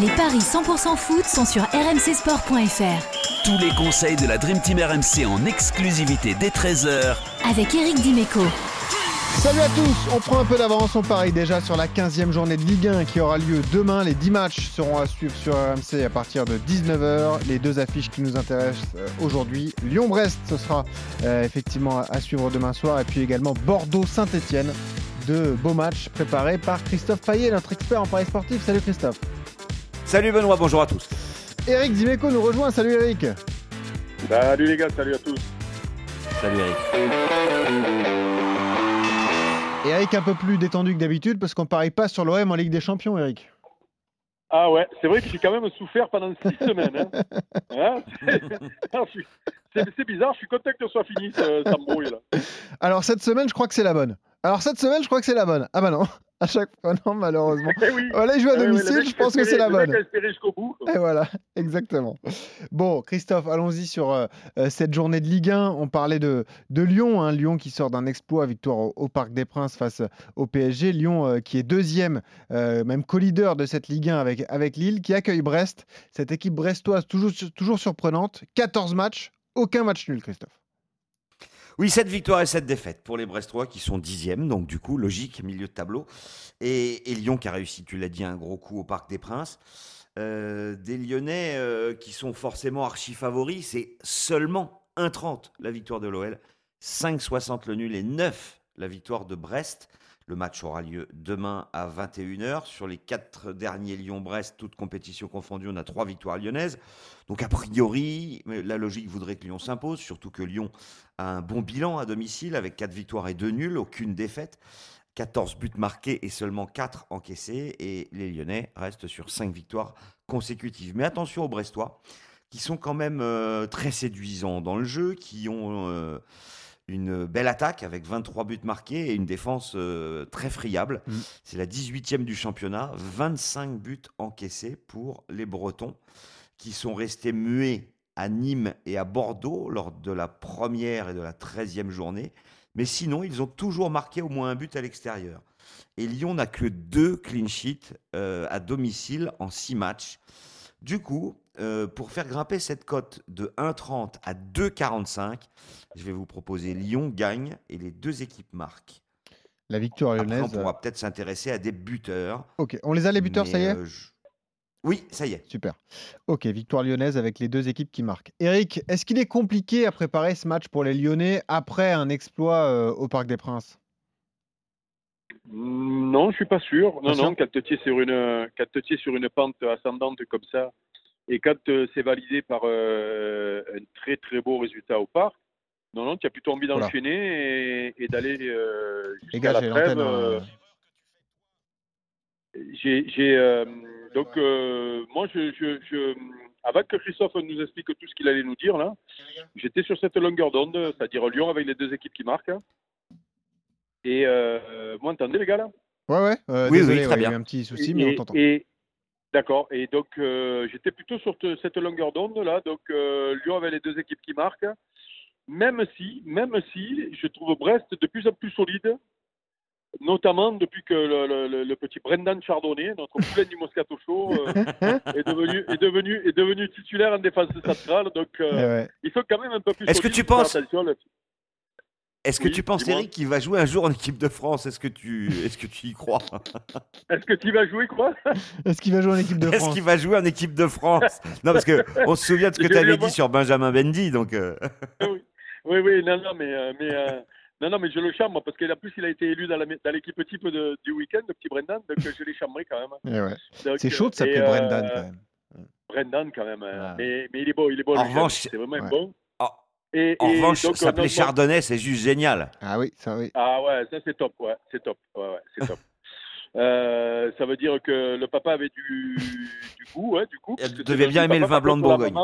Les paris 100% foot sont sur rmcsport.fr. Tous les conseils de la Dream Team RMC en exclusivité dès 13h Avec Eric Dimeco. Salut à tous, on prend un peu d'avance, on parie déjà sur la 15e journée de Ligue 1 qui aura lieu demain. Les 10 matchs seront à suivre sur RMC à partir de 19h. Les deux affiches qui nous intéressent euh, aujourd'hui, Lyon-Brest, ce sera euh, effectivement à suivre demain soir, et puis également Bordeaux-Saint-Etienne. Deux beaux matchs préparés par Christophe Payet, notre expert en paris sportif. Salut Christophe. Salut Benoît, bonjour à tous. Eric Dimeco nous rejoint, salut Eric. Salut les gars, salut à tous. Salut Eric. Eric un peu plus détendu que d'habitude parce qu'on parie pas sur l'OM en Ligue des Champions, Eric. Ah ouais, c'est vrai que j'ai quand même souffert pendant six semaines. Hein. Hein, c'est bizarre, je suis content que ce soit fini, ça, me là. Alors cette semaine, je crois que c'est la bonne. Alors cette semaine, je crois que c'est la bonne. Ah bah non à chaque fois. Non, malheureusement. Eh oui. Voilà, il joue à domicile, je pense que c'est la bonne. jusqu'au bout. Et voilà, exactement. Bon, Christophe, allons-y sur euh, euh, cette journée de Ligue 1. On parlait de, de Lyon, hein. Lyon qui sort d'un exploit, victoire au, Parc des Princes face au PSG. Lyon euh, qui est deuxième, même co-leader de cette Ligue 1 avec, avec Lille, qui accueille Brest. Cette équipe brestoise toujours, toujours surprenante. 14 matchs, aucun match nul, Christophe. Oui, cette victoire et cette défaite pour les Brestois qui sont dixièmes, donc du coup, logique, milieu de tableau. Et, Lyon qui a réussi, tu l'as dit, un gros coup au Parc des Princes. Euh, des Lyonnais euh, qui sont forcément archi favoris, c'est seulement 1,30 la victoire de l'OL, 5,60 le nul et 9 la victoire de Brest. Le match aura lieu demain à 21h. Sur les quatre derniers Lyon-Brest, toutes compétitions confondues, on a trois victoires lyonnaises. Donc a priori, la logique voudrait que Lyon s'impose, surtout que Lyon a un bon bilan à domicile avec quatre victoires et deux nuls, aucune défaite. 14 buts marqués et seulement 4 encaissés. Et les Lyonnais restent sur 5 victoires consécutives. Mais attention aux Brestois, qui sont quand même euh, très séduisants dans le jeu, qui ont euh, une belle attaque avec 23 buts marqués et une défense euh, très friable. Mm. C'est la 18e du championnat, 25 buts encaissés pour les Bretons qui sont restés muets à Nîmes et à Bordeaux lors de la première et de la 13e journée. Mais sinon, ils ont toujours marqué au moins un but à l'extérieur. Et Lyon n'a que deux clean sheets euh, à domicile en six matchs. Du coup, euh, pour faire grimper cette cote de 1,30 à 2,45, je vais vous proposer Lyon gagne et les deux équipes marquent. La victoire lyonnaise. on pourra peut-être s'intéresser à des buteurs. Ok, on les a les buteurs, ça y est euh, Oui, ça y est. Super. Ok, victoire lyonnaise avec les deux équipes qui marquent. Eric, est-ce qu'il est compliqué à préparer ce match pour les Lyonnais après un exploit euh, au Parc des Princes? Non, je suis pas sûr. Non, non, quand tu es sur une, sur une pente ascendante comme ça, et quand euh, c'est validé par euh, un très très beau résultat au parc, non, non, tu as plutôt envie d'enchaîner et, d'aller euh, jusqu'à la trêve. J'ai, donc, moi, je, je, avant que Christophe nous explique tout ce qu'il allait nous dire, là, j'étais sur cette longueur d'onde, c'est-à-dire Lyon avec les deux équipes qui marquent. Et vous entendez, les gars, là? Ouais, ouais. oui, désolé, oui, très bien. Il y a eu un petit souci, mais on t'entend. D'accord. Et donc, euh, j'étais plutôt sur cette longueur d'onde là. Donc, euh, Lyon avait les deux équipes qui marquent. Même si, même si, je trouve Brest de plus en plus solide, notamment depuis que le, petit Brendan Chardonnay, notre poulain du Moscato Show, euh, est, devenu, est, devenu, est devenu titulaire en défense centrale. Donc, eh il faut quand même un peu plus. Est-ce que tu penses est-ce que tu penses, Eric, qu'il va jouer un jour en équipe de France? Est-ce que tu, est-ce que tu y crois? Est-ce que tu vas jouer quoi? Est-ce qu'il va jouer en équipe de France? Est-ce qu'il va jouer en équipe de France? Non, parce que on se souvient de ce que tu avais dit sur Benjamin Bendy, donc. Euh. oui. oui, oui, non, non, mais, euh, mais euh, non, non, mais je le chambre parce qu'en plus il a été élu dans, l'équipe type du week-end, le petit Brendan, donc je l'ai chambré quand même. Eh c'est chaud de s'appeler Brendan quand même. Brendan quand même, hein. ah. mais, mais il est beau, il est beau. En revanche, c'est vraiment bon. Et, en revanche, s'appeler Chardonnay, c'est juste génial. Ah oui, ça oui. Ah ouais, ça c'est top, ouais, c'est top, ouais, ouais c'est top. Euh, ça veut dire que le papa avait du, du goût, ouais, du coup. Elle devait bien aimer le vin blanc de Bourgogne.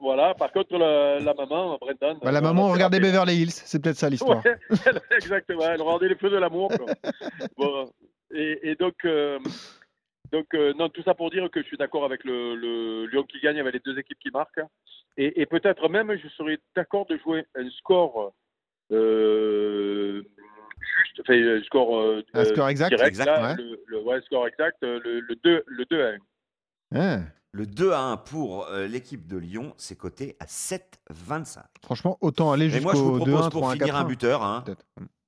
voilà, par contre, la, maman, Brendan. Bah, la maman regardait Beverly Hills, c'est peut-être ça l'histoire. exactement, elle regardait les feux de l'amour. bon, et, et, donc, euh, donc euh, non, tout ça pour dire que je suis d'accord avec le, le, Lyon qui gagne avec les deux équipes qui marquent. Et, peut-être même, je serais d'accord de jouer un score euh, juste, enfin, un score, euh, un score exact, direct, exact le, ouais. score exact, le, le 2, le 2 à 1. Hein. Le 2 à 1 pour euh, l'équipe de Lyon, c'est coté à 7,25. Franchement, autant aller Et moi, je vous jusqu'au 2-1 propose pour pour un finir un 4-1, buteur, hein,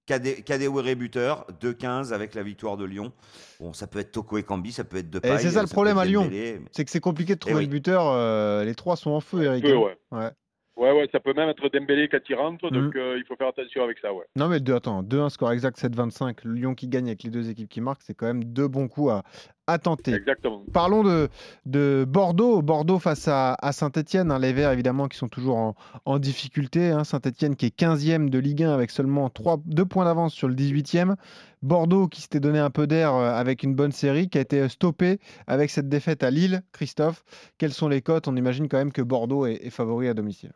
Kadewere buteur, 2-15 avec la victoire de Lyon. Bon, ça peut être Toko et Kambi, ça peut être Depay. c'est ça le problème à Lyon. C'est que c'est compliqué de trouver oui. le buteur. euh, les trois sont en feu, Eric. Peu, hein. ouais. Ouais. Ouais, ouais, ça peut même être Dembélé quand il rentre, donc Mhm. euh, il faut faire attention avec ça, ouais. Non, mais deux, attends, 2-1 score exact, 7-25. Le Lyon qui gagne avec les deux équipes qui marquent, c'est quand même deux bons coups à, à tenter. Exactement. Parlons de, de Bordeaux. Bordeaux face à, à Saint-Etienne. les Verts, évidemment, qui sont toujours en, en difficulté. hein. Saint-Etienne qui est 15e de Ligue 1 avec seulement 3, 2 points d'avance sur le 18e. Bordeaux qui s'était donné un peu d'air euh, avec une bonne série, qui a été stoppé avec cette défaite à Lille. Christophe, quelles sont les cotes? On imagine quand même que Bordeaux est, est favori à domicile.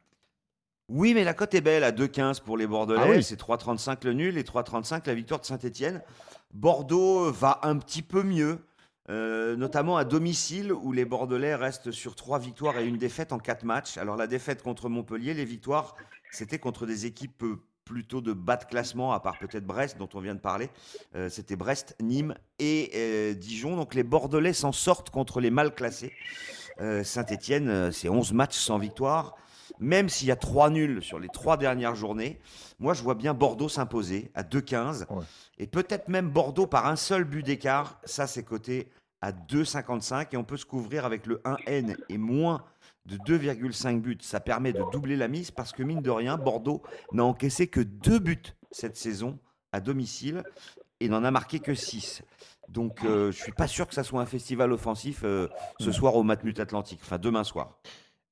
Oui, mais la cote est belle à 2,15 pour les Bordelais. Ah oui. C'est 3,35 le nul et 3,35 la victoire de Saint-Etienne. Bordeaux va un petit peu mieux, euh, notamment à domicile où les Bordelais restent sur trois victoires et une défaite en quatre matchs. Alors la défaite contre Montpellier, les victoires, c'était contre des équipes plutôt de bas de classement, à part peut-être Brest dont on vient de parler. Euh, c'était Brest, Nîmes et euh, Dijon. Donc les Bordelais s'en sortent contre les mal classés. Saint-Etienne, c'est 11 matchs sans victoire. Même s'il y a trois nuls sur les trois dernières journées, moi je vois bien Bordeaux s'imposer à 2,15 Ouais. et peut-être même Bordeaux par un seul but d'écart. Ça, c'est coté à 2,55 et on peut se couvrir avec le 1N et moins de 2,5 buts. Ça permet de doubler la mise parce que mine de rien, Bordeaux n'a encaissé que deux buts cette saison à domicile et n'en a marqué que 6. Donc euh, je suis pas sûr que ça soit un festival offensif euh, ce soir au Matmut Atlantique, enfin demain soir.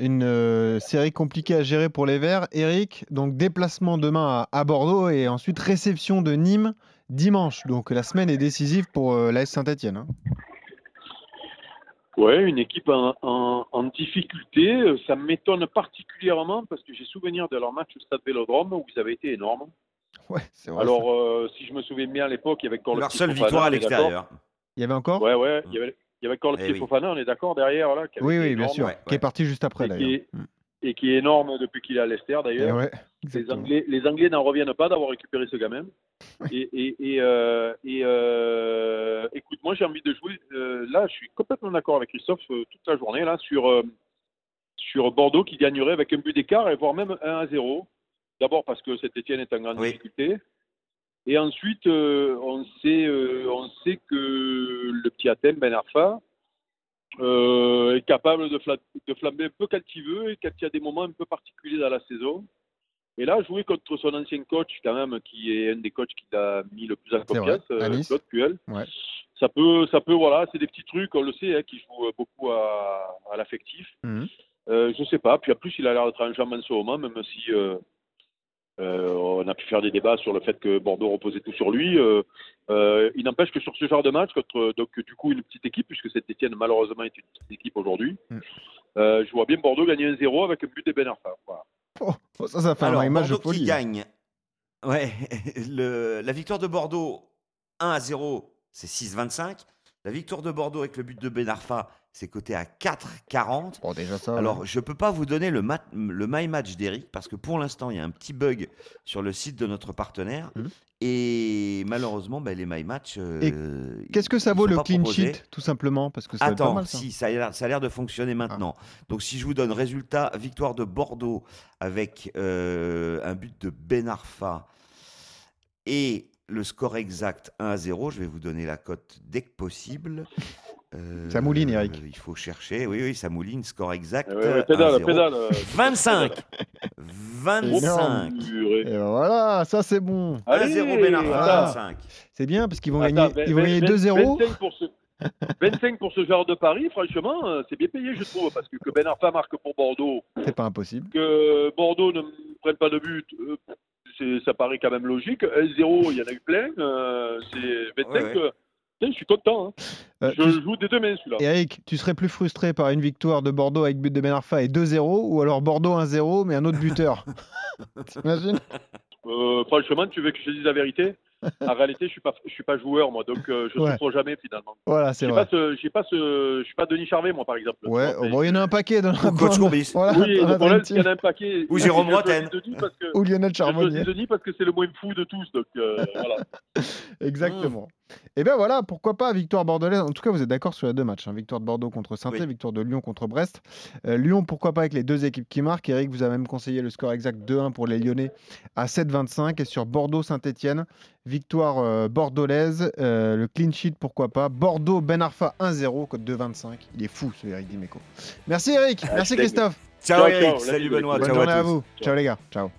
Une euh, série compliquée à gérer pour les Verts. Eric, donc déplacement demain à, à Bordeaux et ensuite réception de Nîmes dimanche. Donc la semaine est décisive pour euh, l'AS Saint-Etienne. Ouais, une équipe en, en- en difficulté. Euh, Ça m'étonne particulièrement parce que j'ai souvenir de leur match au Stade Vélodrome où ils avaient été énormes. Ouais, c'est vrai. Alors, euh, si je me souviens bien à l'époque, il y avait Corlotti Leur seule victoire à l'extérieur. Il y avait encore Ouais, ouais, il y avait, il y avait et oui. Fofana, on est d'accord derrière, là, qui Oui, oui, bien sûr. ouais, Qui est parti juste après qui, d'ailleurs. Et qui est énorme depuis qu'il est à Leicester Et d'ailleurs. ouais, Les. Anglais, les Anglais n'en reviennent pas d'avoir récupéré ce gamin. Et, et, et, euh, et, euh, écoute, moi j'ai envie de jouer. euh, là, je suis complètement d'accord avec Christophe euh, toute la journée là sur euh, sur Bordeaux qui gagnerait avec un but d'écart et voire même 1 à 0. D'abord parce que cet Etienne est en grande Oui. difficulté. Et ensuite, euh, on sait euh, on sait que le petit Athènes Ben Arfa euh, est capable de, fla- de flamber un peu quand il veut et quand il y a des moments un peu particuliers dans la saison. Et là, jouer contre son ancien coach, quand même, qui est un des coachs qui l'a mis le plus en confiance, à euh, Nice. Claude Puel, Ouais. ça peut, ça peut, voilà, c'est des petits trucs, on le sait, hein, qui jouent beaucoup à, à l'affectif. Mhm. Euh, je sais pas. Puis en plus, il a l'air d'être un jambe en ce moment, même si euh, on a pu faire des débats sur le fait que Bordeaux reposait tout sur lui. Euh, euh, il n'empêche que sur ce genre de match, contre donc du coup une petite équipe, puisque cette Etienne malheureusement est une petite équipe aujourd'hui, Mm. euh, je vois bien Bordeaux gagner un 0 avec un but de Ben Arfa. Voilà. Oh, oh, ça, ça fait Alors, un image de qui folie. gagne. Ouais, le- la victoire de Bordeaux 1 à 0, c'est 6,25. La victoire de Bordeaux avec le but de Ben Arfa, c'est coté à 4,40. Bon, déjà ça. Alors, ouais. je ne peux pas vous donner le, mat- le My Match d'Eric parce que pour l'instant, il y a un petit bug sur le site de notre partenaire. Mhm. Et malheureusement, ben, les My Match. euh, Qu'est-ce que ça vaut le clean proposés. sheet, tout simplement? Parce que ça pas Attends, mal, ça. si, ça a l'air de fonctionner maintenant. Donc, si je vous donne résultat, victoire de Bordeaux avec euh, un but de Ben Arfa et le score exact 1 à 0, je vais vous donner la cote dès que possible. Euh, Ça mouline, Eric. Il faut chercher. Oui, oui, ça mouline, score exact. Ouais, ouais, 1 à pédale, 0. pédale. euh, 25 Oh, 25 purée. Et ben voilà, ça c'est bon. 1 à 0 Ben Arfa, voilà. 25. C'est bien parce qu'ils vont Attends, gagner, ils vont gagner vingt- 2-0. 25 pour ce, 25 pour ce genre de pari, franchement, euh, c'est bien payé, je trouve, parce que que Ben Arfa marque pour Bordeaux, C'est pas impossible. que Bordeaux ne prenne pas de but, euh, ça paraît quand même logique. 1-0, il y en a eu plein. euh, c'est 25. Ouais, ouais. Je suis content. hein. Euh, Je tu- joue des deux mains, celui-là. Eric, tu serais plus frustré par une victoire de Bordeaux avec but de Ben Arfa et 2-0 ou alors Bordeaux 1-0 mais un autre buteur? T'imagines? Euh, franchement, tu veux que je te dise la vérité? En réalité, je suis pas, je suis pas joueur, moi, donc euh, je Ouais. souffre jamais finalement. Voilà, c'est vrai. pas ce, j'ai pas ce, je suis pas Denis Charvet, moi, par exemple. Ouais, bon, il y en a un paquet dans la Ou Coach. Courbis. Voilà, Oui, dans problème, qu'il y en a un paquet. Ou Jérôme Je que, Ou Lionel je Charbonnier. Denis parce que c'est le moins fou de tous, donc euh, voilà. Exactement. Et bien voilà, pourquoi pas victoire bordelaise. En tout cas, vous êtes d'accord sur les deux matchs. hein. Victoire de Bordeaux contre saint Oui. victoire de Lyon contre Brest. Euh, Lyon, pourquoi pas avec les deux équipes qui marquent. Eric vous a même conseillé le score exact 2-1 pour les Lyonnais à 7-25. Et sur Bordeaux-Saint-Etienne, victoire euh, bordelaise. Euh, le clean sheet, pourquoi pas. Bordeaux-Ben Arfa 1-0, code 2-25. Il est fou ce Eric Dimeco. Merci Eric, merci. Christophe. Ciao, Ciao, Eric, ciao, salut Benoît, Bonne ciao journée à vous. Ciao les gars. Ciao.